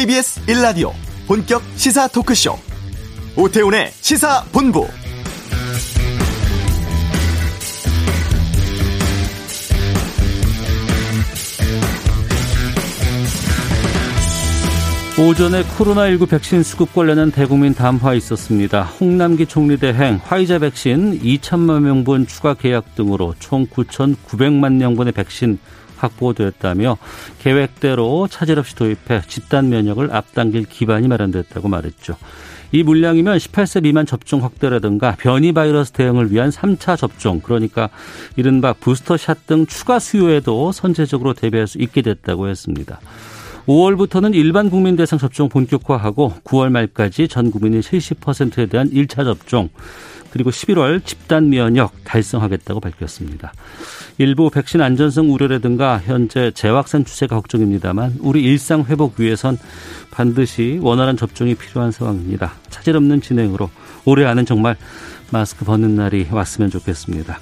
KBS 1라디오 본격 시사 토크쇼 오태훈의 시사본부 오전에 코로나19 백신 수급 관련한 대국민 담화 있었습니다. 홍남기 총리 대행 화이자 백신 2천만 명분 추가 계약 등으로 총 9,900만 명분의 백신 확보되었다며 계획대로 차질 없이 도입해 집단 면역을 앞당길 기반이 마련됐다고 말했죠. 이 물량이면 18세 미만 접종 확대라든가 변이 바이러스 대응을 위한 3차 접종, 그러니까 이른바 부스터샷 등 추가 수요에도 선제적으로 대비할 수 있게 됐다고 했습니다. 5월부터는 일반 국민 대상 접종 본격화하고 9월 말까지 전 국민의 70%에 대한 1차 접종, 그리고 11월 집단 면역 달성하겠다고 밝혔습니다. 일부 백신 안전성 우려라든가 현재 재확산 추세가 걱정입니다만 우리 일상 회복 위해선 반드시 원활한 접종이 필요한 상황입니다. 차질 없는 진행으로 올해 안은 정말 마스크 벗는 날이 왔으면 좋겠습니다.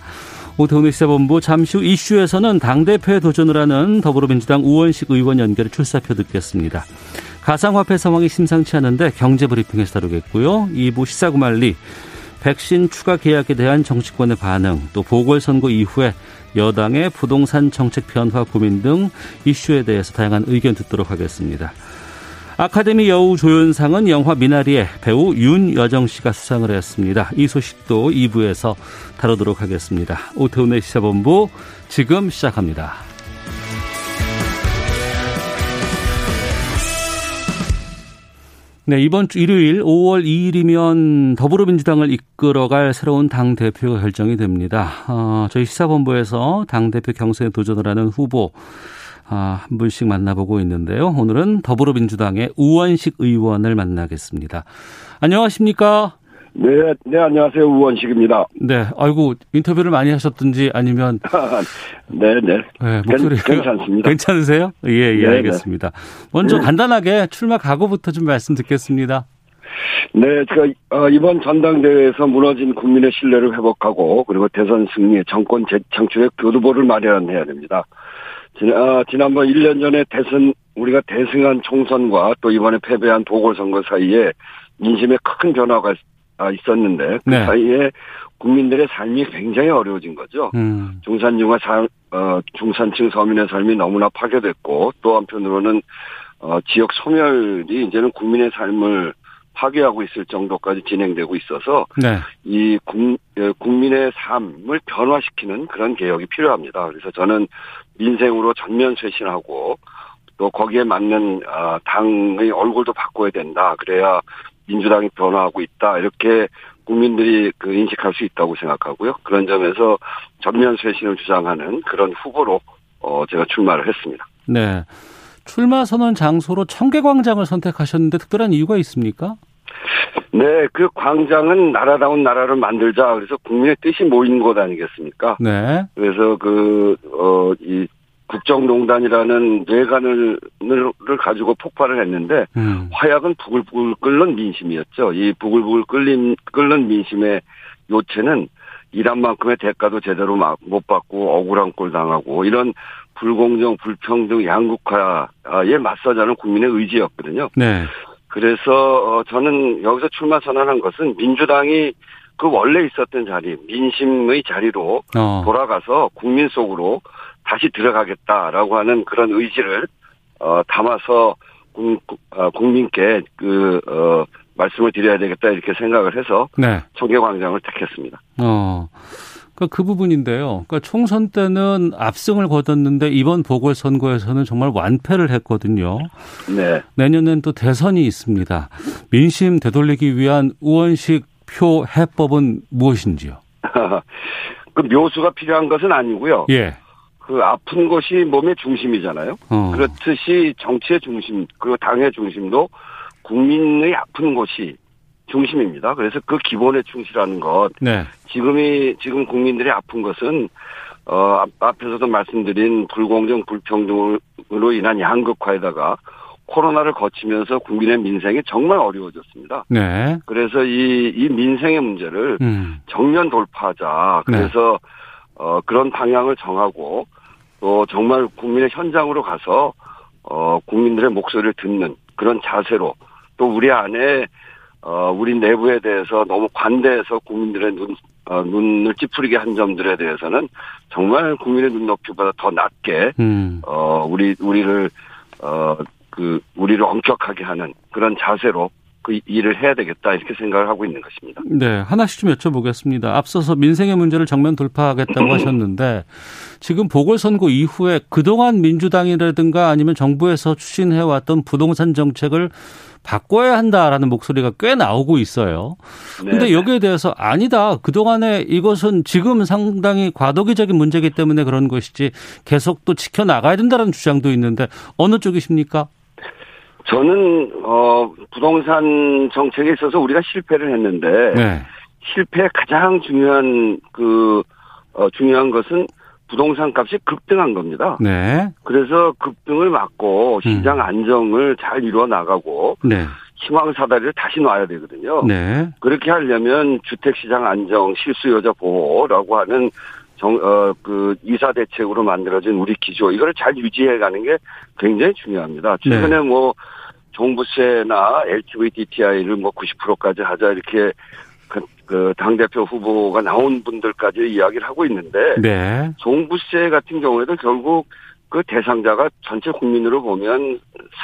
오태훈의 시사본부 잠시 후 이슈에서는 당대표에 도전을 하는 더불어민주당 우원식 의원 연결 출사표 듣겠습니다. 가상화폐 상황이 심상치 않은데 경제브리핑에서 다루겠고요. 2부 시사구말리 백신 추가 계약에 대한 정치권의 반응, 또 보궐선거 이후에 여당의 부동산 정책 변화 고민 등 이슈에 대해서 다양한 의견 듣도록 하겠습니다. 아카데미 여우 조연상은 영화 미나리의 배우 윤여정 씨가 수상을 했습니다. 이 소식도 2부에서 다루도록 하겠습니다. 오태훈의 시사본부 지금 시작합니다. 네, 이번 주 일요일 5월 2일이면 더불어민주당을 이끌어갈 새로운 당 대표가 결정이 됩니다. 어, 저희 시사본부에서 당 대표 경선에 도전을 하는 후보 아, 한 분씩 만나보고 있는데요. 오늘은 더불어민주당의 우원식 의원을 만나겠습니다. 안녕하십니까? 네, 네, 안녕하세요. 우원식입니다. 네, 아이고, 인터뷰를 많이 하셨든지 아니면. 네, 네. 네 목소리 괜찮습니다. 괜찮으세요? 예, 예, 네, 네. 알겠습니다. 먼저 네. 간단하게 출마 각오부터 좀 말씀 듣겠습니다. 네, 제가 어, 이번 전당대회에서 무너진 국민의 신뢰를 회복하고 그리고 대선 승리, 정권 재창출의 교두보를 마련해야 됩니다. 아, 지난번 1년 전에 대선 우리가 대승한 총선과 또 이번에 패배한 보궐선거 사이에 민심에 큰 변화가 아, 있었는데 그 네. 사이에 국민들의 삶이 굉장히 어려워진 거죠. 음. 중산층과 사, 어, 중산층 서민의 삶이 너무나 파괴됐고 또 한편으로는 어, 지역 소멸이 이제는 국민의 삶을 파괴하고 있을 정도까지 진행되고 있어서 네. 이 국, 예, 국민의 삶을 변화시키는 그런 개혁이 필요합니다. 그래서 저는 민생으로 전면 쇄신하고 또 거기에 맞는 아, 당의 얼굴도 바꿔야 된다. 그래야 민주당이 변화하고 있다 이렇게 국민들이 그 인식할 수 있다고 생각하고요. 그런 점에서 전면 쇄신을 주장하는 그런 후보로 어 제가 출마를 했습니다. 네. 출마 선언 장소로 청계광장을 선택하셨는데 특별한 이유가 있습니까? 네, 그 광장은 나라다운 나라를 만들자. 그래서 국민의 뜻이 모인 곳 아니겠습니까? 네. 그래서 그, 어, 이 국정농단이라는 뇌관을 가지고 폭발을 했는데 음. 화약은 부글부글 끓는 민심이었죠. 이 부글부글 끓는 끓는 민심의 요체는 일한 만큼의 대가도 제대로 못 받고 억울한 꼴 당하고 이런 불공정, 불평등, 양극화에 맞서자는 국민의 의지였거든요. 네. 그래서 어, 저는 여기서 출마 선언한 것은 민주당이 그 원래 있었던 자리, 민심의 자리로 어. 돌아가서 국민 속으로 다시 들어가겠다라고 하는 그런 의지를 어, 담아서 어, 국민께 그 어, 말씀을 드려야 되겠다 이렇게 생각을 해서 네. 청계광장을 택했습니다. 어. 그러니까 그 부분인데요. 그러니까 총선 때는 압승을 거뒀는데 이번 보궐선거에서는 정말 완패를 했거든요. 네. 내년엔 또 대선이 있습니다. 민심 되돌리기 위한 우원식 표 해법은 무엇인지요? 그 묘수가 필요한 것은 아니고요. 예. 그 아픈 것이 몸의 중심이잖아요. 어. 그렇듯이 정치의 중심, 그리고 당의 중심도 국민의 아픈 곳이 중심입니다. 그래서 그 기본에 충실하는 것. 네. 지금이 지금 국민들이 아픈 것은 어 앞에서도 말씀드린 불공정 불평등으로 인한 양극화에다가 코로나를 거치면서 국민의 민생이 정말 어려워졌습니다. 네. 그래서 이, 이 민생의 문제를 음. 정면 돌파하자. 그래서 네. 어, 그런 방향을 정하고 또 정말 국민의 현장으로 가서 어, 국민들의 목소리를 듣는 그런 자세로 또 우리 안에 어 우리 내부에 대해서 너무 관대해서 국민들의 눈 어, 눈을 찌푸리게 한 점들에 대해서는 정말 국민의 눈높이보다 더 낮게 음. 어 우리 우리를 어 그 우리를 엄격하게 하는 그런 자세로 그 일을 해야 되겠다 이렇게 생각을 하고 있는 것입니다. 네, 하나씩 좀 여쭤보겠습니다. 앞서서 민생의 문제를 정면 돌파하겠다고 하셨는데 지금 보궐선거 이후에 그동안 민주당이라든가 아니면 정부에서 추진해왔던 부동산 정책을 바꿔야 한다라는 목소리가 꽤 나오고 있어요. 그런데 네. 여기에 대해서 아니다. 그동안에 이것은 지금 상당히 과도기적인 문제이기 때문에 그런 것이지 계속 또 지켜나가야 된다는 주장도 있는데 어느 쪽이십니까? 저는 어 부동산 정책에 있어서 우리가 실패를 했는데 네. 실패 가장 중요한 그 어, 중요한 것은 부동산 값이 급등한 겁니다. 네. 그래서 급등을 막고 시장 음. 안정을 잘 이루어 나가고 네. 희망 사다리를 다시 놔야 되거든요. 네. 그렇게 하려면 주택 시장 안정, 실수요자 보호라고 하는 정, 어, 그, 이사 대책으로 만들어진 우리 기조, 이걸 잘 유지해 가는 게 굉장히 중요합니다. 최근에 네. 뭐, 종부세나 LTV DTI를 뭐 90%까지 하자 이렇게 그, 그 당대표 후보가 나온 분들까지 이야기를 하고 있는데 네. 종부세 같은 경우에도 결국 그 대상자가 전체 국민으로 보면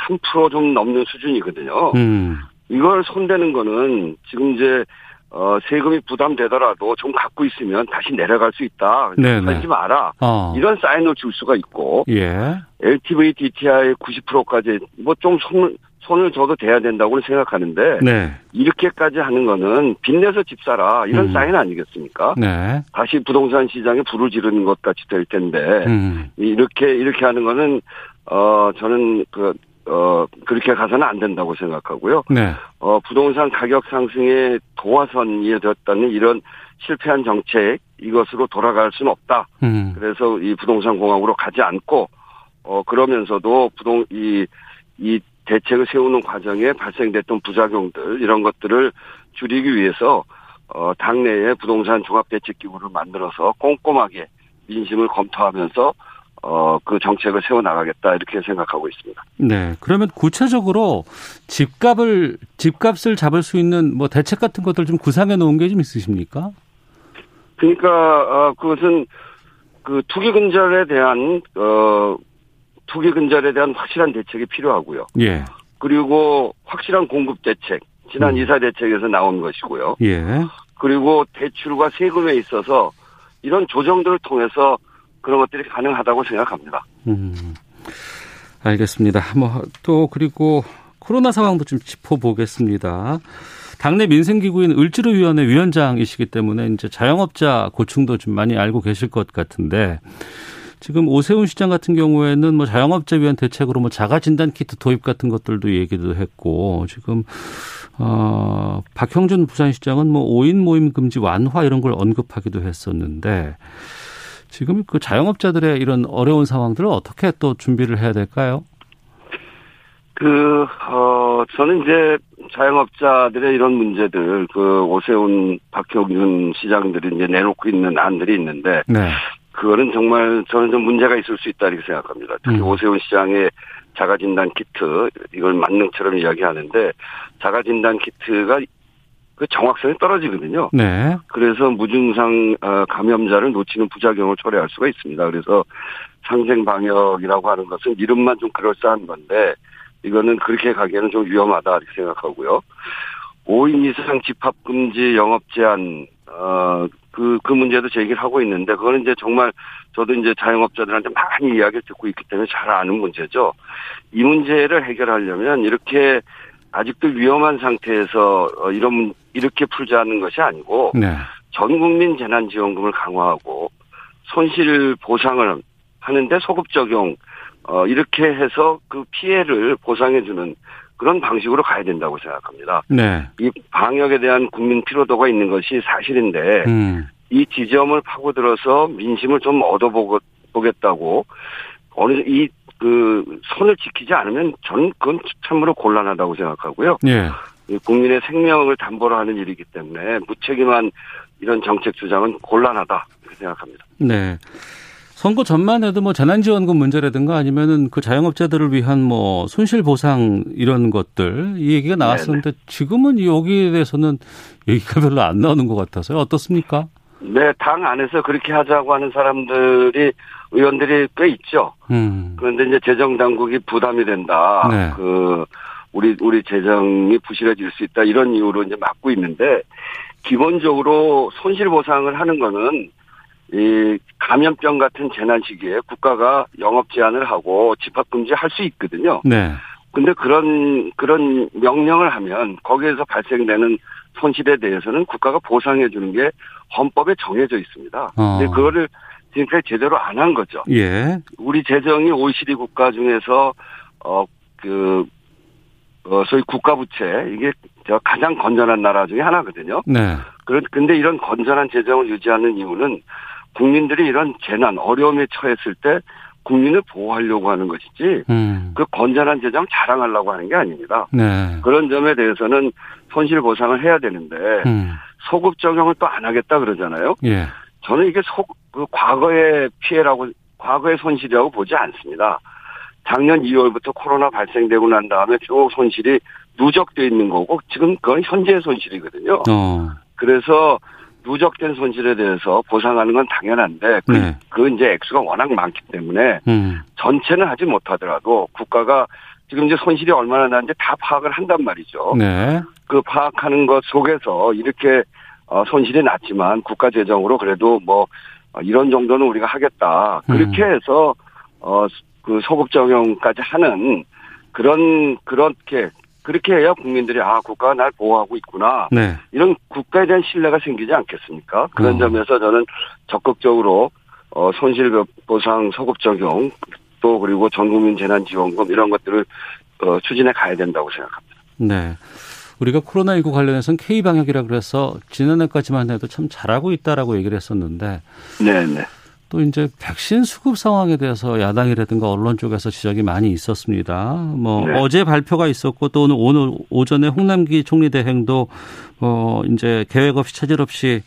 3%좀 넘는 수준이거든요. 음. 이걸 손대는 거는 지금 이제 어, 세금이 부담되더라도 좀 갖고 있으면 다시 내려갈 수 있다. 하지 네. 마라. 어. 이런 사인을 줄 수가 있고, 예. LTV DTI 90%까지 뭐 좀 손, 손을 줘도 돼야 된다고 생각하는데, 네. 이렇게까지 하는 거는 빚내서 집 사라. 이런 음. 사인 아니겠습니까? 네. 다시 부동산 시장에 불을 지르는 것 같이 될 텐데, 음. 이렇게, 이렇게 하는 거는, 어, 저는 그, 어, 그렇게 가서는 안 된다고 생각하고요. 네. 어, 부동산 가격 상승의 도화선이 되었다는 이런 실패한 정책, 이것으로 돌아갈 수는 없다. 음. 그래서 이 부동산 공항으로 가지 않고, 어, 그러면서도 부동, 이, 이 대책을 세우는 과정에 발생됐던 부작용들, 이런 것들을 줄이기 위해서, 어, 당내에 부동산 종합대책기구를 만들어서 꼼꼼하게 민심을 검토하면서 어, 그 정책을 세워나가겠다 이렇게 생각하고 있습니다. 네. 그러면 구체적으로 집값을, 집값을 잡을 수 있는 뭐 대책 같은 것들 좀 구상해 놓은 게 좀 있으십니까? 그러니까, 어, 그것은 그 투기 근절에 대한, 어, 투기 근절에 대한 확실한 대책이 필요하고요. 예. 그리고 확실한 공급 대책, 지난 음. 이사 대책에서 나온 것이고요. 예. 그리고 대출과 세금에 있어서 이런 조정들을 통해서 그런 것들이 가능하다고 생각합니다. 음, 알겠습니다. 뭐 또 그리고 코로나 상황도 좀 짚어보겠습니다. 당내 민생기구인 을지로위원회 위원장이시기 때문에 이제 자영업자 고충도 좀 많이 알고 계실 것 같은데 지금 오세훈 시장 같은 경우에는 뭐 자영업자 위한 대책으로 뭐 자가 진단 키트 도입 같은 것들도 얘기도 했고 지금 어 박형준 부산시장은 뭐 5인 모임 금지 완화 이런 걸 언급하기도 했었는데 지금 그 자영업자들의 이런 어려운 상황들을 어떻게 또 준비를 해야 될까요? 그, 어, 저는 이제 자영업자들의 이런 문제들, 그 오세훈, 박형준 시장들이 이제 내놓고 있는 안들이 있는데, 네. 그거는 정말 저는 좀 문제가 있을 수 있다 이렇게 생각합니다. 특히 음. 오세훈 시장의 자가진단 키트, 이걸 만능처럼 이야기하는데, 자가진단 키트가 그 정확성이 떨어지거든요. 네. 그래서 무증상 어, 감염자를 놓치는 부작용을 초래할 수가 있습니다. 그래서 상생 방역이라고 하는 것은 이름만 좀 그럴싸한 건데 이거는 그렇게 가기에는 좀 위험하다 이렇게 생각하고요. 5인 이상 집합 금지 영업 제한 어 그그 그 문제도 제기를 하고 있는데 그거는 이제 정말 저도 이제 자영업자들한테 많이 이야기를 듣고 있기 때문에 잘 아는 문제죠. 이 문제를 해결하려면 이렇게 아직도 위험한 상태에서 어, 이런 이렇게 풀자는 것이 아니고 네. 전 국민 재난지원금을 강화하고 손실 보상을 하는데 소급 적용 어 이렇게 해서 그 피해를 보상해주는 그런 방식으로 가야 된다고 생각합니다. 네. 이 방역에 대한 국민 피로도가 있는 것이 사실인데 음. 이 지점을 파고들어서 민심을 좀 얻어보겠다고 어느 이 그 선을 지키지 않으면 저는 그건 참으로 곤란하다고 생각하고요. 예. 국민의 생명을 담보로 하는 일이기 때문에 무책임한 이런 정책 주장은 곤란하다 이렇게 생각합니다. 네. 선거 전만 해도 뭐 재난지원금 문제라든가 아니면은 그 자영업자들을 위한 뭐 손실 보상 이런 것들 이 얘기가 나왔었는데 네네. 지금은 여기에 대해서는 얘기가 별로 안 나오는 것 같아서요. 어떻습니까? 네, 당 안에서 그렇게 하자고 하는 사람들이 의원들이 꽤 있죠. 음. 그런데 이제 재정 당국이 부담이 된다. 네. 그 우리 우리 재정이 부실해질 수 있다 이런 이유로 이제 막고 있는데 기본적으로 손실 보상을 하는 거는 이 감염병 같은 재난 시기에 국가가 영업 제한을 하고 집합 금지할 수 있거든요. 네. 근데 그런 그런 명령을 하면 거기에서 발생되는 손실에 대해서는 국가가 보상해 주는 게 헌법에 정해져 있습니다. 어. 근데 그거를 지금까지 제대로 안 한 거죠. 예. 우리 재정이 OECD 국가 중에서 어그 어, 소위 국가 부채 이게 저 가장 건전한 나라 중에 하나거든요. 네. 그런 근데 이런 건전한 재정을 유지하는 이유는 국민들이 이런 재난 어려움에 처했을 때 국민을 보호하려고 하는 것이지 음. 그 건전한 재정 자랑하려고 하는 게 아닙니다. 네. 그런 점에 대해서는 손실 보상을 해야 되는데 음. 소급 적용을 또 안 하겠다 그러잖아요. 예. 저는 이게 소, 그 과거의 피해라고 과거의 손실이라고 보지 않습니다. 작년 2월부터 코로나 발생되고 난 다음에 쭉 손실이 누적돼 있는 거고 지금 그건 현재의 손실이거든요. 어. 그래서 누적된 손실에 대해서 보상하는 건 당연한데 그, 네. 그 이제 액수가 워낙 많기 때문에 음. 전체는 하지 못하더라도 국가가 지금 이제 손실이 얼마나 나는지 다 파악을 한단 말이죠. 네. 그 파악하는 것 속에서 이렇게 어, 손실이 났지만 국가 재정으로 그래도 뭐 어, 이런 정도는 우리가 하겠다. 그렇게 음. 해서 어 그 소급 적용까지 하는 그런 그렇게 그렇게 해야 국민들이 아 국가가 날 보호하고 있구나 네. 이런 국가에 대한 신뢰가 생기지 않겠습니까? 그런 어. 점에서 저는 적극적으로 어, 손실보상 소급 적용 또 그리고 전국민 재난지원금 이런 것들을 어, 추진해 가야 된다고 생각합니다. 네. 우리가 코로나19 관련해서는 K방역이라 그래서 지난해까지만 해도 참 잘하고 있다라고 얘기를 했었는데. 네 네. 네. 또 이제 백신 수급 상황에 대해서 야당이라든가 언론 쪽에서 지적이 많이 있었습니다. 뭐 네. 어제 발표가 있었고 또 오늘 오늘 오전에 홍남기 총리 대행도 어 이제 계획 없이 차질 없이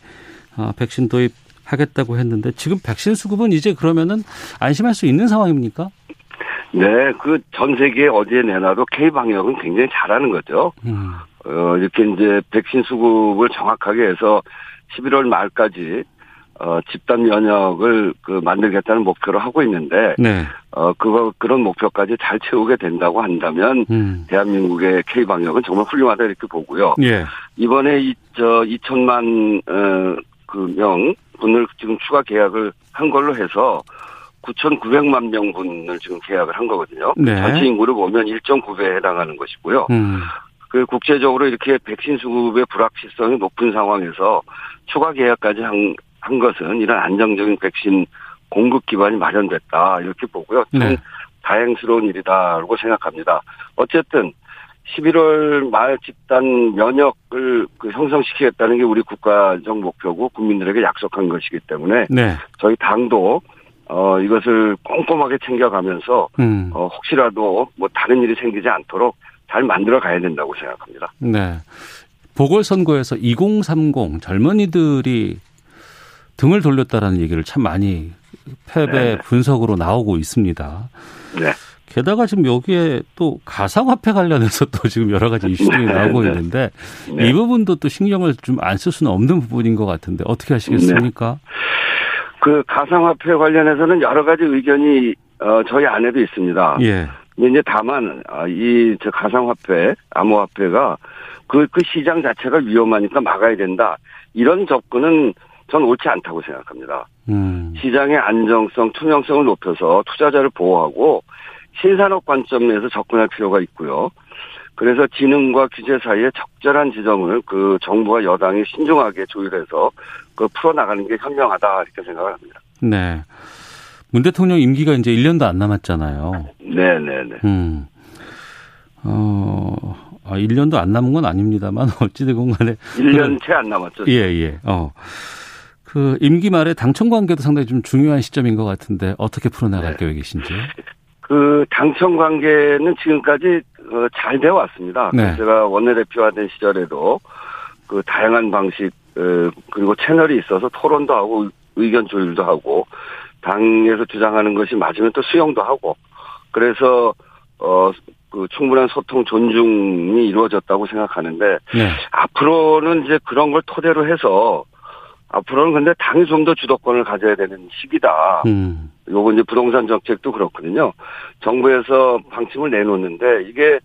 어 백신 도입 하겠다고 했는데 지금 백신 수급은 이제 그러면은 안심할 수 있는 상황입니까? 네, 그 전 세계 어디에 내놔도 K 방역은 굉장히 잘하는 거죠. 음. 어 이렇게 이제 백신 수급을 정확하게 해서 11월 말까지 어, 집단 면역을 그 만들겠다는 목표로 하고 있는데, 네. 어, 그거, 그런 목표까지 잘 채우게 된다고 한다면, 음. 대한민국의 K 방역은 정말 훌륭하다 이렇게 보고요. 예. 이번에 이, 저, 2천만, 어, 그 명, 분을 지금 추가 계약을 한 걸로 해서, 9,900만 명분을 지금 계약을 한 거거든요. 네. 전체 인구를 보면 1.9배에 해당하는 것이고요. 음. 그 국제적으로 이렇게 백신 수급의 불확실성이 높은 상황에서 추가 계약까지 한, 한 것은 이런 안정적인 백신 공급 기반이 마련됐다 이렇게 보고요. 네. 다행스러운 일이다라고 생각합니다. 어쨌든 11월 말 집단 면역을 그 형성시키겠다는 게 우리 국가적 목표고 국민들에게 약속한 것이기 때문에 네. 저희 당도 어 이것을 꼼꼼하게 챙겨가면서 음. 어 혹시라도 뭐 다른 일이 생기지 않도록 잘 만들어 가야 된다고 생각합니다. 네. 보궐선거에서 2030 젊은이들이 등을 돌렸다라는 얘기를 참 많이 패배 네. 분석으로 나오고 있습니다. 네. 게다가 지금 여기에 또 가상화폐 관련해서 또 지금 여러 가지 이슈들이 네. 나오고 네. 있는데 네. 이 부분도 또 신경을 좀 안 쓸 수는 없는 부분인 것 같은데 어떻게 하시겠습니까? 네. 그 가상화폐 관련해서는 여러 가지 의견이 어, 저희 안에도 있습니다. 예. 이제 다만 아, 이저 가상화폐, 암호화폐가 그, 그 시장 자체가 위험하니까 막아야 된다. 이런 접근은 저는 옳지 않다고 생각합니다. 음. 시장의 안정성, 투명성을 높여서 투자자를 보호하고 신산업 관점에서 접근할 필요가 있고요. 그래서 지능과 규제 사이에 적절한 지점을 그 정부와 여당이 신중하게 조율해서 그 풀어나가는 게 현명하다 이렇게 생각을 합니다. 네. 문 대통령 임기가 이제 1년도 안 남았잖아요. 네네네. 네, 네. 음. 어, 아, 1년도 안 남은 건 아닙니다만, 어찌되건 간에. 1년 채 안 남았죠. 예, 예. 어. 그 임기 말에 당청 관계도 상당히 좀 중요한 시점인 것 같은데 어떻게 풀어나갈 네. 계획이신지요? 그 당청 관계는 지금까지 어, 잘 되어 왔습니다. 네. 제가 원내대표가 된 시절에도 그 다양한 방식 어, 그리고 채널이 있어서 토론도 하고 의견 조율도 하고 당에서 주장하는 것이 맞으면 또 수용도 하고 그래서 어 그 충분한 소통 존중이 이루어졌다고 생각하는데 네. 앞으로는 이제 그런 걸 토대로 해서 앞으로는 근데 당이 좀 더 주도권을 가져야 되는 시기다. 음. 요거 이제 부동산 정책도 그렇거든요. 정부에서 방침을 내놓는데 이게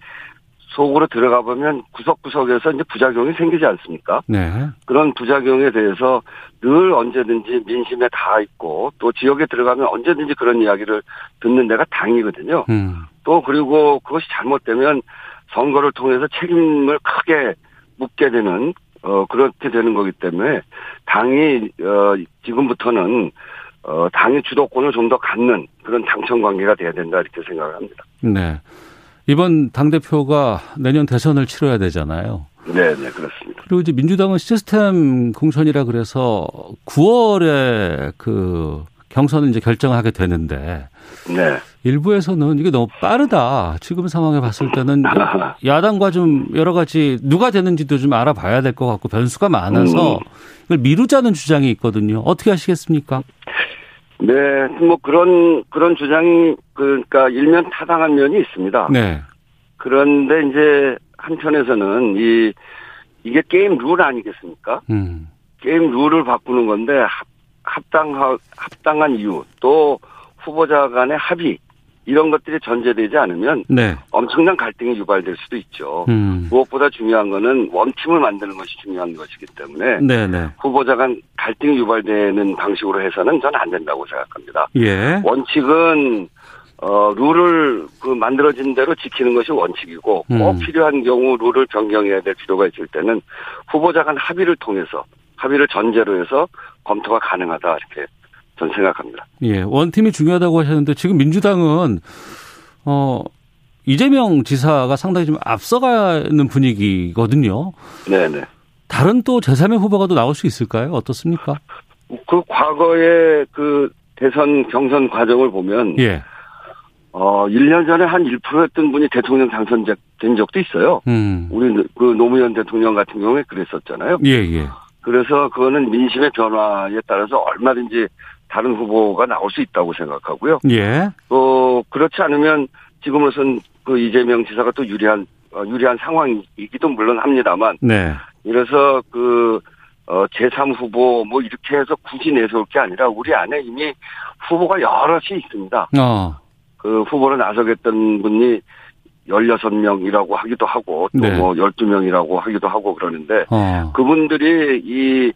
속으로 들어가 보면 구석구석에서 이제 부작용이 생기지 않습니까? 네. 그런 부작용에 대해서 늘 언제든지 민심에 닿아 있고 또 지역에 들어가면 언제든지 그런 이야기를 듣는 데가 당이거든요. 음. 또 그리고 그것이 잘못되면 선거를 통해서 책임을 크게 묻게 되는 어 그렇게 되는 거기 때문에 당이 어 지금부터는 어 당의 주도권을 좀 더 갖는 그런 당청 관계가 돼야 된다 이렇게 생각을 합니다. 네. 이번 당대표가 내년 대선을 치러야 되잖아요. 네, 네, 그렇습니다. 그리고 이제 민주당은 시스템 공천이라 그래서 9월에 그 경선을 이제 결정하게 되는데 네. 일부에서는 이게 너무 빠르다. 지금 상황에 봤을 때는 야당과 좀 여러 가지 누가 되는지도 좀 알아봐야 될 것 같고 변수가 많아서 음. 이걸 미루자는 주장이 있거든요. 어떻게 하시겠습니까? 네, 뭐 그런 그런 주장이 그러니까 일면 타당한 면이 있습니다. 네. 그런데 이제 한편에서는 이 이게 게임 룰 아니겠습니까? 음. 게임 룰을 바꾸는 건데 합, 합당 합당한 이유 또 후보자 간의 합의 이런 것들이 전제되지 않으면 네. 엄청난 갈등이 유발될 수도 있죠. 음. 무엇보다 중요한 거는 one team을 만드는 것이 중요한 것이기 때문에 네, 네. 후보자 간 갈등이 유발되는 방식으로 해서는 저는 안 된다고 생각합니다. 예. 원칙은 어 룰을 그 만들어진 대로 지키는 것이 원칙이고 꼭 음. 필요한 경우 룰을 변경해야 될 필요가 있을 때는 후보자 간 합의를 통해서 합의를 전제로 해서 검토가 가능하다 이렇게 저는 생각합니다. 예. 원팀이 중요하다고 하셨는데 지금 민주당은 어 이재명 지사가 상당히 좀 앞서가는 분위기거든요. 네 네. 다른 또 제3의 후보가 또 나올 수 있을까요? 어떻습니까? 그 과거의 그 대선 경선 과정을 보면 예. 어 1년 전에 한 1%였던 분이 대통령 당선된 적도 있어요. 음. 우리 그 노무현 대통령 같은 경우에 그랬었잖아요. 예, 예. 그래서 그거는 민심의 변화에 따라서 얼마든지 다른 후보가 나올 수 있다고 생각하고요. 예. 또 그렇지 않으면 지금으로선 그 이재명 지사가 또 유리한 어, 유리한 상황이기도 물론 합니다만 네. 이래서 그 어, 제3 후보 뭐 이렇게 해서 굳이 내세울 게 아니라 우리 안에 이미 후보가 여럿이 있습니다. 어. 그 후보로 나서겠던 분이 16명이라고 하기도 하고 또 네. 뭐 12명이라고 하기도 하고 그러는데 어. 그분들이 이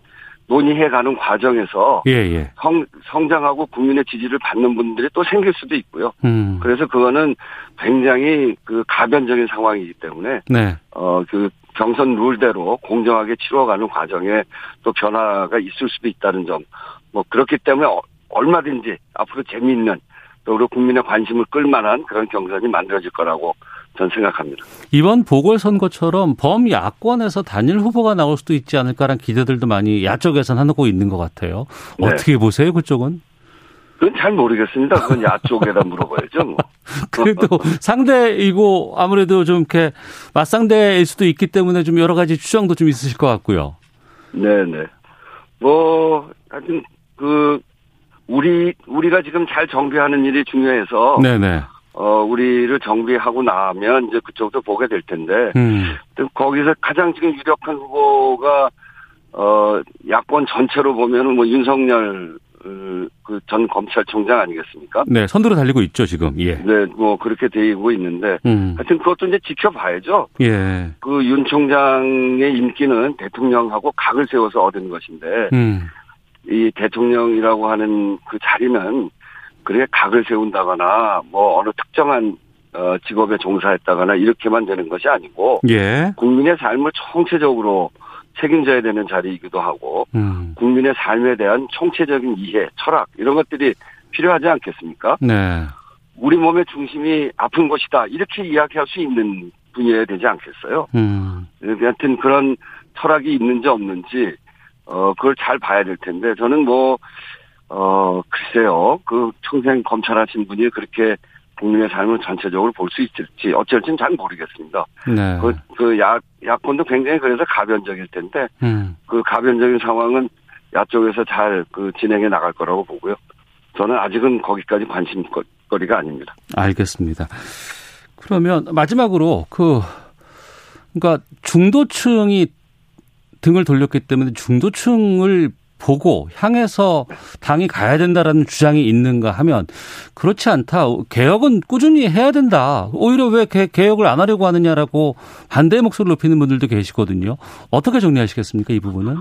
논의해 가는 과정에서 예, 예. 성, 성장하고 국민의 지지를 받는 분들이 또 생길 수도 있고요. 음. 그래서 그거는 굉장히 그 가변적인 상황이기 때문에 네. 어그 경선 룰대로 공정하게 치러가는 과정에 또 변화가 있을 수도 있다는 점. 뭐 그렇기 때문에 어- 얼마든지 앞으로 재미있는 또 우리 국민의 관심을 끌 만한 그런 경선이 만들어질 거라고 저는 생각합니다. 이번 보궐선거처럼 범야권에서 단일 후보가 나올 수도 있지 않을까라는 기대들도 많이 야쪽에선 하고 있는 것 같아요. 네. 어떻게 보세요, 그쪽은? 그건 잘 모르겠습니다. 그건 야 쪽에다 물어봐야죠. 뭐. 그래도 상대이고 아무래도 좀 이렇게 맞상대일 수도 있기 때문에 좀 여러 가지 추정도 좀 있으실 것 같고요. 네네. 뭐 하여튼 그 우리 우리가 지금 잘 정비하는 일이 중요해서 네네. 어 우리를 정비하고 나면 이제 그쪽도 보게 될 텐데 음. 또 거기서 가장 지금 유력한 후보가 어 야권 전체로 보면은 뭐 윤석열 그전 검찰총장 아니겠습니까? 네, 선두로 달리고 있죠, 지금. 예. 네, 뭐 그렇게 되고 있는데 음. 하여튼 그것도 이제 지켜봐야죠. 예. 그 윤 총장의 인기는 대통령하고 각을 세워서 얻은 것인데 음. 이 대통령이라고 하는 그 자리는 그래 각을 세운다거나 뭐 어느 특정한 어 직업에 종사했다거나 이렇게만 되는 것이 아니고 예. 국민의 삶을 총체적으로 책임져야 되는 자리이기도 하고 음. 국민의 삶에 대한 총체적인 이해, 철학 이런 것들이 필요하지 않겠습니까? 네. 우리 몸의 중심이 아픈 것이다 이렇게 이야기할 수 있는 분이어야 되지 않겠어요? 음. 여하튼 그런 철학이 있는지 없는지 어 그걸 잘 봐야 될 텐데 저는 뭐 어 글쎄요 그 평생 검찰하신 분이 그렇게 국민의 삶을 전체적으로 볼 수 있을지 어쩔지는 잘 모르겠습니다. 네. 그, 그 야, 야권도 굉장히 그래서 가변적일 텐데 음. 그 가변적인 상황은 야 쪽에서 잘 그 진행해 나갈 거라고 보고요. 저는 아직은 거기까지 관심거리가 아닙니다. 알겠습니다. 그러면 마지막으로 그 그러니까 중도층이 등을 돌렸기 때문에 중도층을 보고 향해서 당이 가야 된다라는 주장이 있는가 하면 그렇지 않다. 개혁은 꾸준히 해야 된다. 오히려 왜 개혁을 안 하려고 하느냐라고 반대의 목소리를 높이는 분들도 계시거든요. 어떻게 정리하시겠습니까? 이 부분은?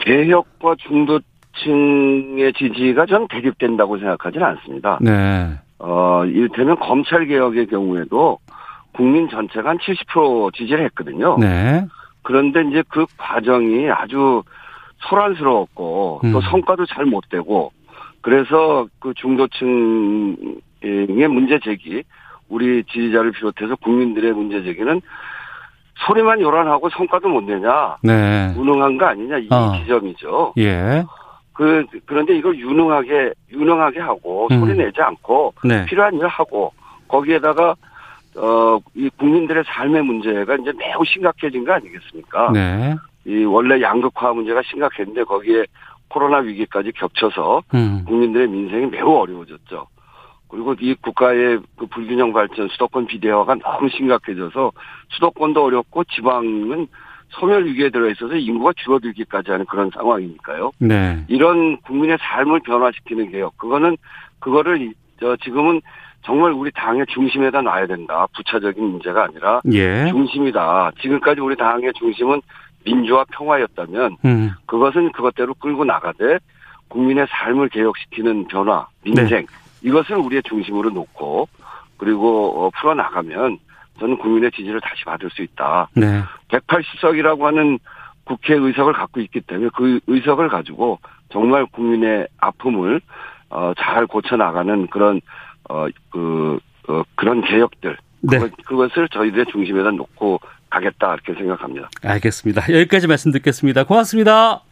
개혁과 중도층의 지지가 전 대립된다고 생각하지는 않습니다. 네. 어, 이를테면 검찰 개혁의 경우에도 국민 전체가 한 70% 지지를 했거든요. 네. 그런데 이제 그 과정이 아주 소란스러웠고 또 음. 성과도 잘 못 되고 그래서 그 중도층의 문제 제기 우리 지지자를 비롯해서 국민들의 문제 제기는 소리만 요란하고 성과도 못 내냐 네. 무능한 거 아니냐 이 어. 지점이죠. 예. 그 그런데 이걸 유능하게 유능하게 하고 음. 소리 내지 않고 네. 필요한 일 하고 거기에다가 어 이 국민들의 삶의 문제가 이제 매우 심각해진 거 아니겠습니까? 네. 이 원래 양극화 문제가 심각했는데 거기에 코로나 위기까지 겹쳐서 음. 국민들의 민생이 매우 어려워졌죠. 그리고 이 국가의 그 불균형 발전, 수도권 비대화가 너무 심각해져서 수도권도 어렵고 지방은 소멸 위기에 들어 있어서 인구가 줄어들기까지 하는 그런 상황이니까요. 네. 이런 국민의 삶을 변화시키는 개혁, 그거는 그거를 저 지금은 정말 우리 당의 중심에다 놔야 된다. 부차적인 문제가 아니라 예. 중심이다. 지금까지 우리 당의 중심은 민주화 평화였다면 음. 그것은 그것대로 끌고 나가되 국민의 삶을 개혁시키는 변화, 민생 네. 이것을 우리의 중심으로 놓고 그리고 어, 풀어 나가면 저는 국민의 지지를 다시 받을 수 있다. 네. 180석이라고 하는 국회 의석을 갖고 있기 때문에 그 의석을 가지고 정말 국민의 아픔을 어, 잘 고쳐 나가는 그런 어 그 어, 그런 개혁들 네. 그것, 을 저희들의 중심에다 놓고 가겠다 이렇게 생각합니다. 알겠습니다. 여기까지 말씀 듣겠습니다. 고맙습니다.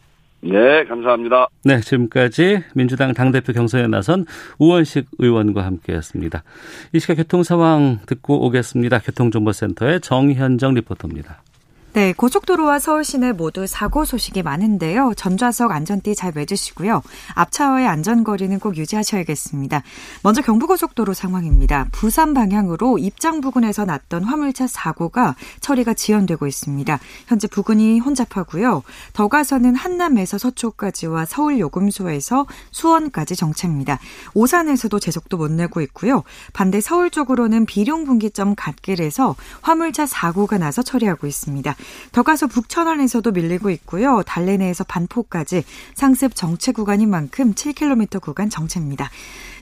네, 감사합니다. 네, 지금까지 민주당 당대표 경선에 나선 우원식 의원과 함께했습니다. 이 시각 교통 상황 듣고 오겠습니다. 교통정보센터의 정현정 리포터입니다. 네, 고속도로와 서울 시내 모두 사고 소식이 많은데요. 전좌석 안전띠 잘 매주시고요. 앞차와의 안전거리는 꼭 유지하셔야겠습니다. 먼저 경부고속도로 상황입니다. 부산 방향으로 입장 부근에서 났던 화물차 사고가 처리가 지연되고 있습니다. 현재 부근이 혼잡하고요. 더 가서는 한남에서 서초까지와 서울 요금소에서 수원까지 정체입니다. 오산에서도 제속도 못 내고 있고요. 반대 서울 쪽으로는 비룡 분기점 갓길에서 화물차 사고가 나서 처리하고 있습니다. 더 가서 북천안에서도 밀리고 있고요. 달래내에서 반포까지 상습 정체 구간인 만큼 7km 구간 정체입니다.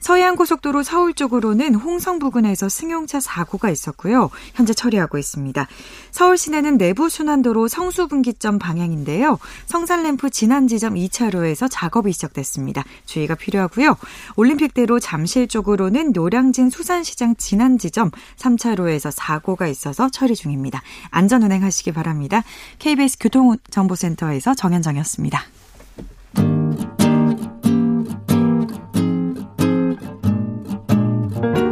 서해안고속도로 서울 쪽으로는 홍성 부근에서 승용차 사고가 있었고요. 현재 처리하고 있습니다. 서울 시내는 내부 순환도로 성수분기점 방향인데요. 성산램프 진안 지점 2차로에서 작업이 시작됐습니다. 주의가 필요하고요. 올림픽대로 잠실 쪽으로는 노량진 수산시장 진안 지점 3차로에서 사고가 있어서 처리 중입니다. 안전 운행하시기 바랍니다. KBS 교통정보센터에서 정현정이었습니다.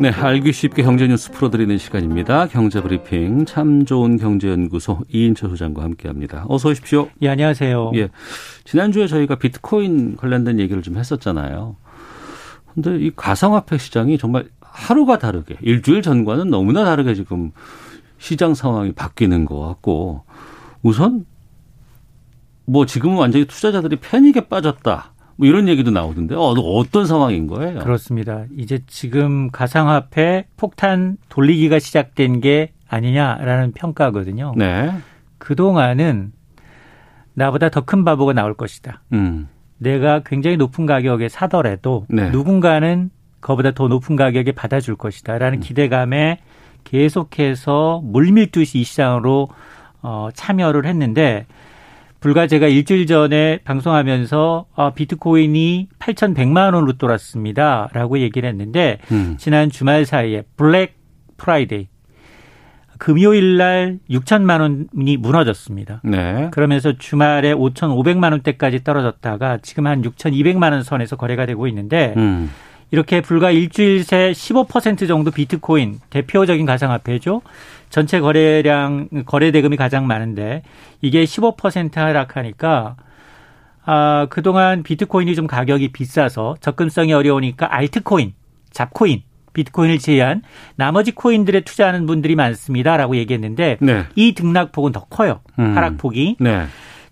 네, 알기 쉽게 경제 뉴스 풀어드리는 시간입니다. 경제 브리핑 참 좋은 경제연구소 이인철 소장과 함께합니다. 어서 오십시오. 예, 안녕하세요. 예, 지난주에 저희가 비트코인 관련된 얘기를 좀 했었잖아요. 근데 이 가상화폐 시장이 정말 하루가 다르게 일주일 전과는 너무나 다르게 지금 시장 상황이 바뀌는 것 같고 우선 뭐 지금은 완전히 투자자들이 패닉에 빠졌다. 뭐 이런 얘기도 나오던데 어, 어떤 상황인 거예요? 그렇습니다. 이제 지금 가상화폐 폭탄 돌리기가 시작된 게 아니냐라는 평가거든요. 네. 그동안은 나보다 더 큰 바보가 나올 것이다. 음. 내가 굉장히 높은 가격에 사더라도 네. 누군가는 그보다 더 높은 가격에 받아줄 것이다라는 음. 기대감에 계속해서 물밀듯이 이 시장으로 어, 참여를 했는데 불과 제가 일주일 전에 방송하면서 아, 비트코인이 8,100만 원으로 돌았습니다 라고 얘기를 했는데 음. 지난 주말 사이에 블랙 Friday 금요일 날 6천만 원이 무너졌습니다. 네. 그러면서 주말에 5,500만 원대까지 떨어졌다가 지금 한 6,200만 원 선에서 거래가 되고 있는데 음. 이렇게 불과 일주일 새 15% 정도 비트코인 대표적인 가상화폐죠. 전체 거래량 거래 대금이 가장 많은데 이게 15% 하락하니까 아, 그동안 비트코인이 좀 가격이 비싸서 접근성이 어려우니까 알트코인, 잡코인 비트코인을 제외한 나머지 코인들에 투자하는 분들이 많습니다라고 얘기했는데 네. 이 등락폭은 더 커요. 음. 하락폭이. 네.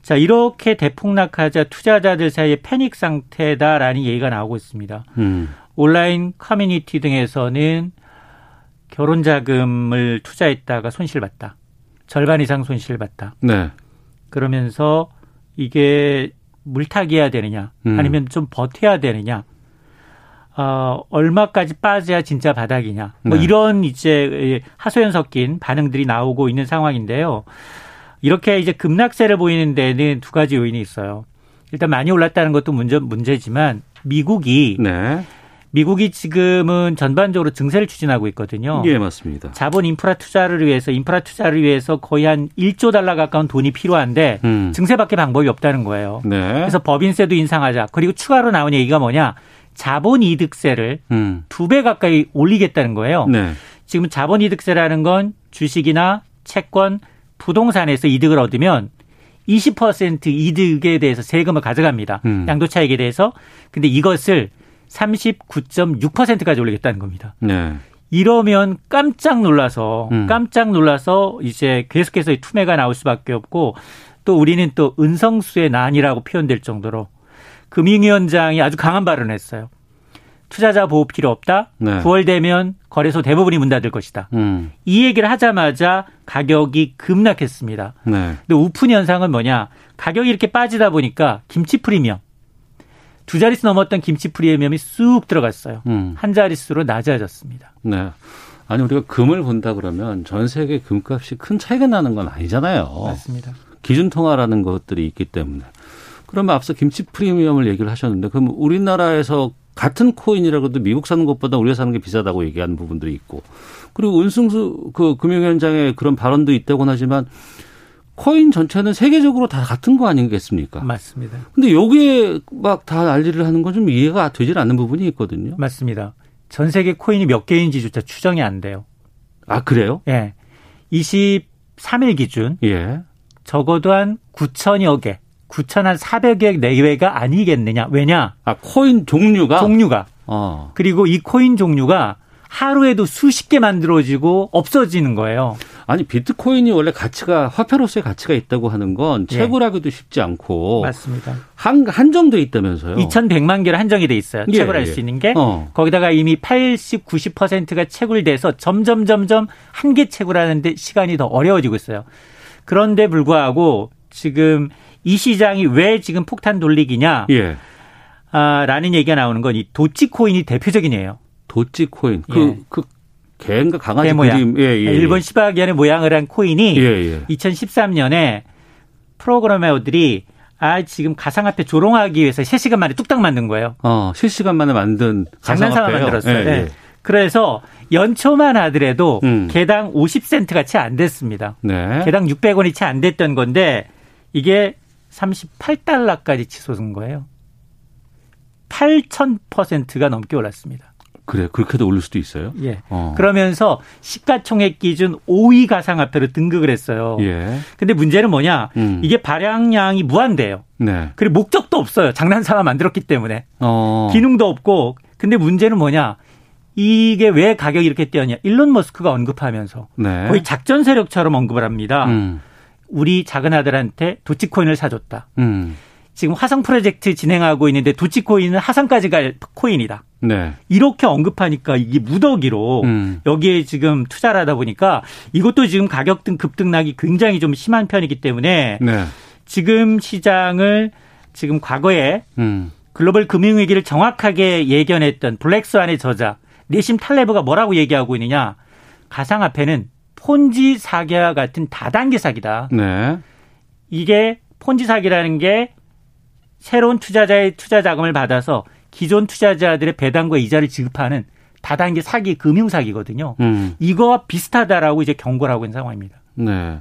자, 이렇게 대폭락하자 투자자들 사이에 패닉 상태다라는 얘기가 나오고 있습니다. 음. 온라인 커뮤니티 등에서는 결혼 자금을 투자했다가 손실 봤다. 절반 이상 손실 봤다. 네. 그러면서 이게 물타기해야 되느냐, 음. 아니면 좀 버텨야 되느냐, 어, 얼마까지 빠져야 진짜 바닥이냐. 뭐 네. 이런 이제 하소연 섞인 반응들이 나오고 있는 상황인데요. 이렇게 이제 급락세를 보이는 데는 두 가지 요인이 있어요. 일단 많이 올랐다는 것도 문제, 문제지만 미국이 네. 미국이 지금은 전반적으로 증세를 추진하고 있거든요. 예, 맞습니다. 자본 인프라 투자를 위해서 인프라 투자를 위해서 거의 한 1조 달러 가까운 돈이 필요한데 음. 증세밖에 방법이 없다는 거예요. 네. 그래서 법인세도 인상하자. 그리고 추가로 나온 얘기가 뭐냐? 자본 이득세를 음. 두배 가까이 올리겠다는 거예요. 네. 지금 자본 이득세라는 건 주식이나 채권, 부동산에서 이득을 얻으면 20% 이득에 대해서 세금을 가져갑니다. 음. 양도 차익에 대해서. 근데 이것을 39.6%까지 올리겠다는 겁니다. 네. 이러면 깜짝 놀라서 음. 깜짝 놀라서 이제 계속해서 투매가 나올 수밖에 없고 또 우리는 또 은성수의 난이라고 표현될 정도로 금융위원장이 아주 강한 발언을 했어요. 투자자 보호 필요 없다. 네. 9월 되면 거래소 대부분이 문 닫을 것이다. 음. 이 얘기를 하자마자 가격이 급락했습니다. 네. 근데 우픈 현상은 뭐냐? 가격이 이렇게 빠지다 보니까 김치 프리미엄 두 자릿수 넘었던 김치 프리미엄이 쑥 들어갔어요. 음. 한 자릿수로 낮아졌습니다. 네. 아니 우리가 금을 본다 그러면 전 세계 금값이 큰 차이가 나는 건 아니잖아요. 맞습니다. 기준 통화라는 것들이 있기 때문에. 그러면 앞서 김치 프리미엄을 얘기를 하셨는데 그럼 우리나라에서 같은 코인이라고 해도 미국 사는 것보다 우리가 사는 게 비싸다고 얘기하는 부분들이 있고 그리고 은승수 그 금융위원장의 그런 발언도 있다곤 하지만 코인 전체는 세계적으로 다 같은 거 아니겠습니까? 맞습니다. 근데 여기에 막다 난리를 하는 건 좀 이해가 되질 않는 부분이 있거든요. 맞습니다. 전 세계 코인이 몇 개인지조차 추정이 안 돼요. 아, 그래요? 예. 23일 기준. 예. 적어도 한 9천여 개. 9,400억 내외가 아니겠느냐. 왜냐? 아, 코인 종류가? 종류가. 어. 그리고 이 코인 종류가 하루에도 수십 개 만들어지고 없어지는 거예요. 아니 비트코인이 원래 가치가 화폐로서의 가치가 있다고 하는 건 예. 채굴하기도 쉽지 않고 맞습니다. 한 한정돼 있다면서요. 2,100만 개로 한정이 돼 있어요. 예, 채굴할 예. 수 있는 게 어. 거기다가 이미 80, 90%가 채굴돼서 점점 점점 한 개 채굴하는데 시간이 더 어려워지고 있어요. 그런데 불구하고 지금 이 시장이 왜 지금 폭탄 돌리기냐? 예. 아, 라는 얘기가 나오는 건 이 도치코인이 대표적인 예요. 도치코인. 그, 예. 그, 개인가 강아지 개 모양. 예, 예, 예. 일본 시바견의 모양을 한 코인이 예, 예. 2013년에 프로그래머들이 아 지금 가상화폐 조롱하기 위해서 실시간 만에 뚝딱 만든 거예요. 어, 실시간 만에 만든 장난삼아 만들었어요. 예, 네. 그래서 연초만 하더라도 음. 개당 50센트가 채 안 됐습니다. 네. 개당 600원이 채 안 됐던 건데 이게 38달러까지 치솟은 거예요. 8,000%가 넘게 올랐습니다. 그래, 그렇게도 올릴 수도 있어요? 예. 어. 그러면서 시가총액 기준 5위 가상화폐로 등극을 했어요. 예. 근데 문제는 뭐냐? 음. 이게 발행량이 무한대요. 네. 그리고 목적도 없어요. 장난삼아 만들었기 때문에. 어. 기능도 없고. 근데 문제는 뭐냐? 이게 왜 가격이 이렇게 뛰었냐? 일론 머스크가 언급하면서 네. 거의 작전 세력처럼 언급을 합니다. 음. 우리 작은 아들한테 도치코인을 사줬다. 음. 지금 화성 프로젝트 진행하고 있는데 도치코인은 화성까지 갈 코인이다. 네. 이렇게 언급하니까 이게 무더기로 음. 여기에 지금 투자를 하다 보니까 이것도 지금 가격 등 급등락이 굉장히 좀 심한 편이기 때문에 네. 지금 시장을 지금 과거에 음. 글로벌 금융위기를 정확하게 예견했던 블랙스완의 저자 내심 탈레브가 뭐라고 얘기하고 있느냐 가상화폐는 폰지 사기와 같은 다단계 사기다. 네. 이게 폰지 사기라는 게 새로운 투자자의 투자 자금을 받아서 기존 투자자들의 배당과 이자를 지급하는 다단계 사기, 금융 사기거든요. 음. 이거와 비슷하다라고 이제 경고를 하고 있는 상황입니다. 네.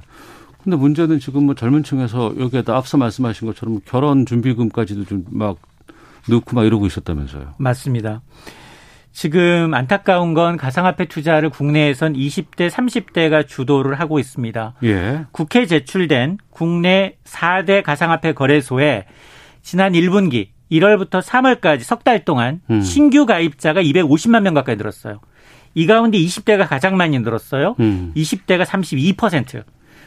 근데 문제는 지금 뭐 젊은 층에서 여기에다 앞서 말씀하신 것처럼 결혼 준비금까지도 좀 막 넣고 막 이러고 있었다면서요. 맞습니다. 지금 안타까운 건 가상화폐 투자를 국내에선 20대, 30대가 주도를 하고 있습니다. 예. 국회 제출된 국내 4대 가상화폐 거래소에 지난 1분기 1월부터 3월까지 석 달 동안 음. 신규 가입자가 250만 명 가까이 늘었어요. 이 가운데 20대가 가장 많이 늘었어요. 음. 20대가 32%,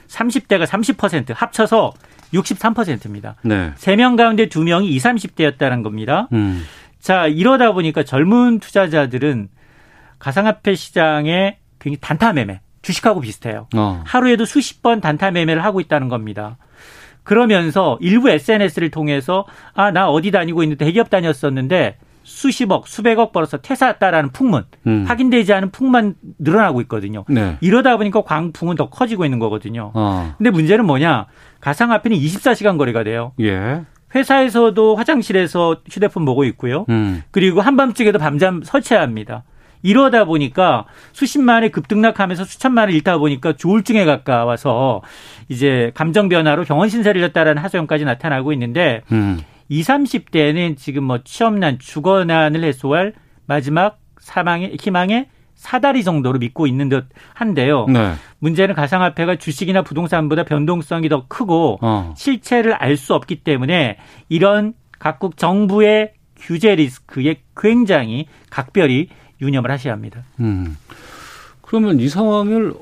30대가 30% 합쳐서 63%입니다. 네. 3명 가운데 2명이 20, 30대였다는 겁니다. 음. 자, 이러다 보니까 젊은 투자자들은 가상화폐 시장에 굉장히 단타 매매, 주식하고 비슷해요. 어. 하루에도 수십 번 단타 매매를 하고 있다는 겁니다. 그러면서 일부 SNS를 통해서 아, 나 어디 다니고 있는데 대기업 다녔었는데 수십억, 수백억 벌어서 퇴사했다라는 풍문, 음. 확인되지 않은 풍만 늘어나고 있거든요. 네. 이러다 보니까 광풍은 더 커지고 있는 거거든요. 어. 근데 문제는 뭐냐? 가상화폐는 24시간 거래가 돼요. 예. 회사에서도 화장실에서 휴대폰 보고 있고요. 음. 그리고 한밤중에도 밤잠 설치해야 합니다. 이러다 보니까 수십만에 급등락하면서 수천만을 잃다 보니까 조울증에 가까워서 이제 감정 변화로 병원 신세를 졌다라는 하소연까지 나타나고 있는데 음. 20, 30대는 지금 뭐 취업난, 주거난을 해소할 마지막 사망의 희망의 사다리 정도로 믿고 있는 듯 한데요. 네. 문제는 가상화폐가 주식이나 부동산보다 변동성이 더 크고 어. 실체를 알 수 없기 때문에 이런 각국 정부의 규제 리스크에 굉장히 각별히 유념을 하셔야 합니다. 음. 그러면 이 상황을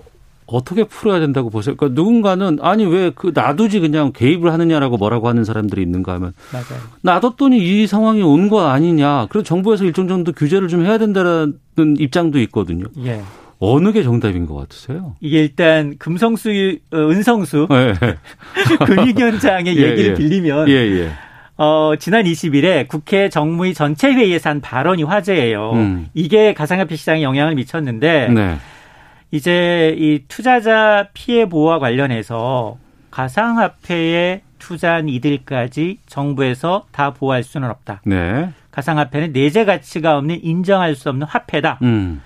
어떻게 풀어야 된다고 보세요? 그러니까 누군가는 아니 왜 그 놔두지 그냥 개입을 하느냐라고 뭐라고 하는 사람들이 있는가 하면 맞아요. 놔뒀더니 이 상황이 온 거 아니냐. 그래서 정부에서 일정 정도 규제를 좀 해야 된다는 입장도 있거든요. 예. 어느 게 정답인 것 같으세요? 이게 일단 금성수, 어, 은성수 네. 금융위원장의 예, 얘기를 예. 빌리면 예, 예. 어, 지난 20일에 국회 정무위 전체 회의에서 한 발언이 화제예요. 음. 이게 가상화폐 시장에 영향을 미쳤는데 네. 이제 이 투자자 피해 보호와 관련해서 가상화폐에 투자한 이들까지 정부에서 다 보호할 수는 없다. 네. 가상화폐는 내재 가치가 없는 인정할 수 없는 화폐다. 음.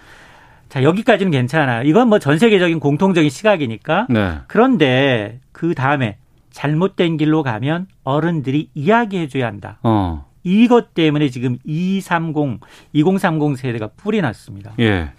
자, 여기까지는 괜찮아요. 이건 뭐 전 세계적인 공통적인 시각이니까. 네. 그런데 그 다음에 잘못된 길로 가면 어른들이 이야기해 줘야 한다. 어. 이것 때문에 지금 230, 2030 세대가 뿔이 났습니다. 예.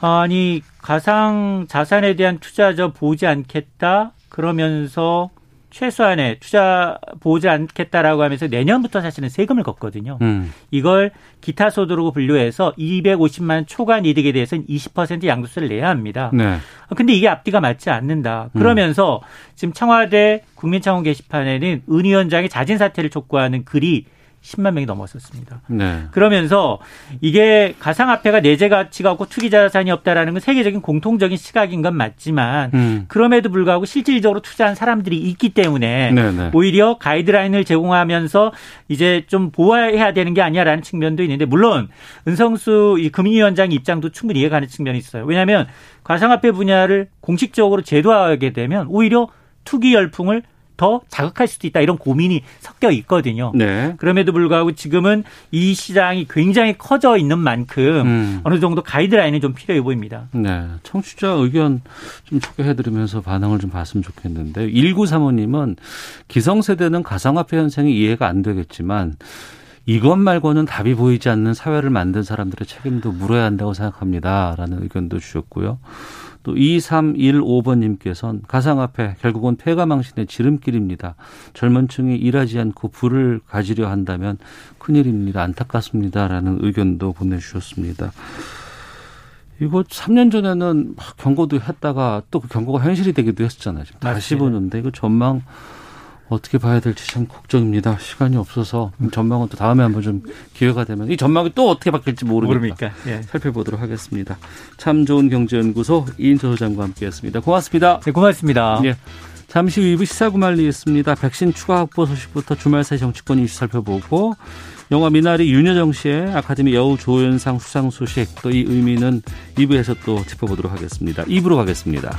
아니 가상 자산에 대한 투자저 보지 않겠다 그러면서 최소한의 투자 보지 않겠다라고 하면서 내년부터 사실은 세금을 걷거든요. 음. 이걸 기타 소득으로 분류해서 250만 초과 이득에 대해서는 20% 양도세를 내야 합니다. 네. 근데 이게 앞뒤가 맞지 않는다. 그러면서 음. 지금 청와대 국민청원 게시판에는 은 위원장의 자진 사퇴를 촉구하는 글이 10만 명이 넘었었습니다. 네. 그러면서 이게 가상화폐가 내재 가치가 없고 투기 자산이 없다라는 건 세계적인 공통적인 시각인 건 맞지만 음. 그럼에도 불구하고 실질적으로 투자한 사람들이 있기 때문에 네네. 네. 오히려 가이드라인을 제공하면서 이제 좀 보호해야 되는 게 아니야라는 측면도 있는데 물론 은성수 금융위원장 입장도 충분히 이해가는 측면이 있어요. 왜냐하면 가상화폐 분야를 공식적으로 제도화하게 되면 오히려 투기 열풍을 더 자극할 수도 있다 이런 고민이 섞여 있거든요. 네. 그럼에도 불구하고 지금은 이 시장이 굉장히 커져 있는 만큼 음. 어느 정도 가이드라인이 좀 필요해 보입니다. 네. 청취자 의견 좀 소개해 드리면서 반응을 좀 봤으면 좋겠는데 1935님은 기성세대는 가상화폐 현상이 이해가 안 되겠지만 이것 말고는 답이 보이지 않는 사회를 만든 사람들의 책임도 물어야 한다고 생각합니다. 라는 의견도 주셨고요. 또 2315번님께서는 가상화폐 결국은 폐가망신의 지름길입니다. 젊은 층이 일하지 않고 부를 가지려 한다면 큰일입니다. 안타깝습니다. 라는 의견도 보내주셨습니다. 이거 3년 전에는 막 경고도 했다가 또 그 경고가 현실이 되기도 했었잖아요. 지금 다시 보는데 이거 전망 어떻게 봐야 될지 참 걱정입니다. 시간이 없어서 전망은 또 다음에 한번 좀 기회가 되면 이 전망이 또 어떻게 바뀔지 모르니까 모릅니까? 예. 살펴보도록 하겠습니다. 참 좋은 경제연구소 이인조 소장과 함께했습니다. 고맙습니다. 네, 고맙습니다. 예. 잠시 후 2부 시사구말리겠습니다. 백신 추가 확보 소식부터 주말 새 정치권 이슈 살펴보고 영화 미나리 윤여정 씨의 아카데미 여우 조연상 수상 소식 또 이 의미는 2부에서 또 짚어보도록 하겠습니다. 2부로 가겠습니다.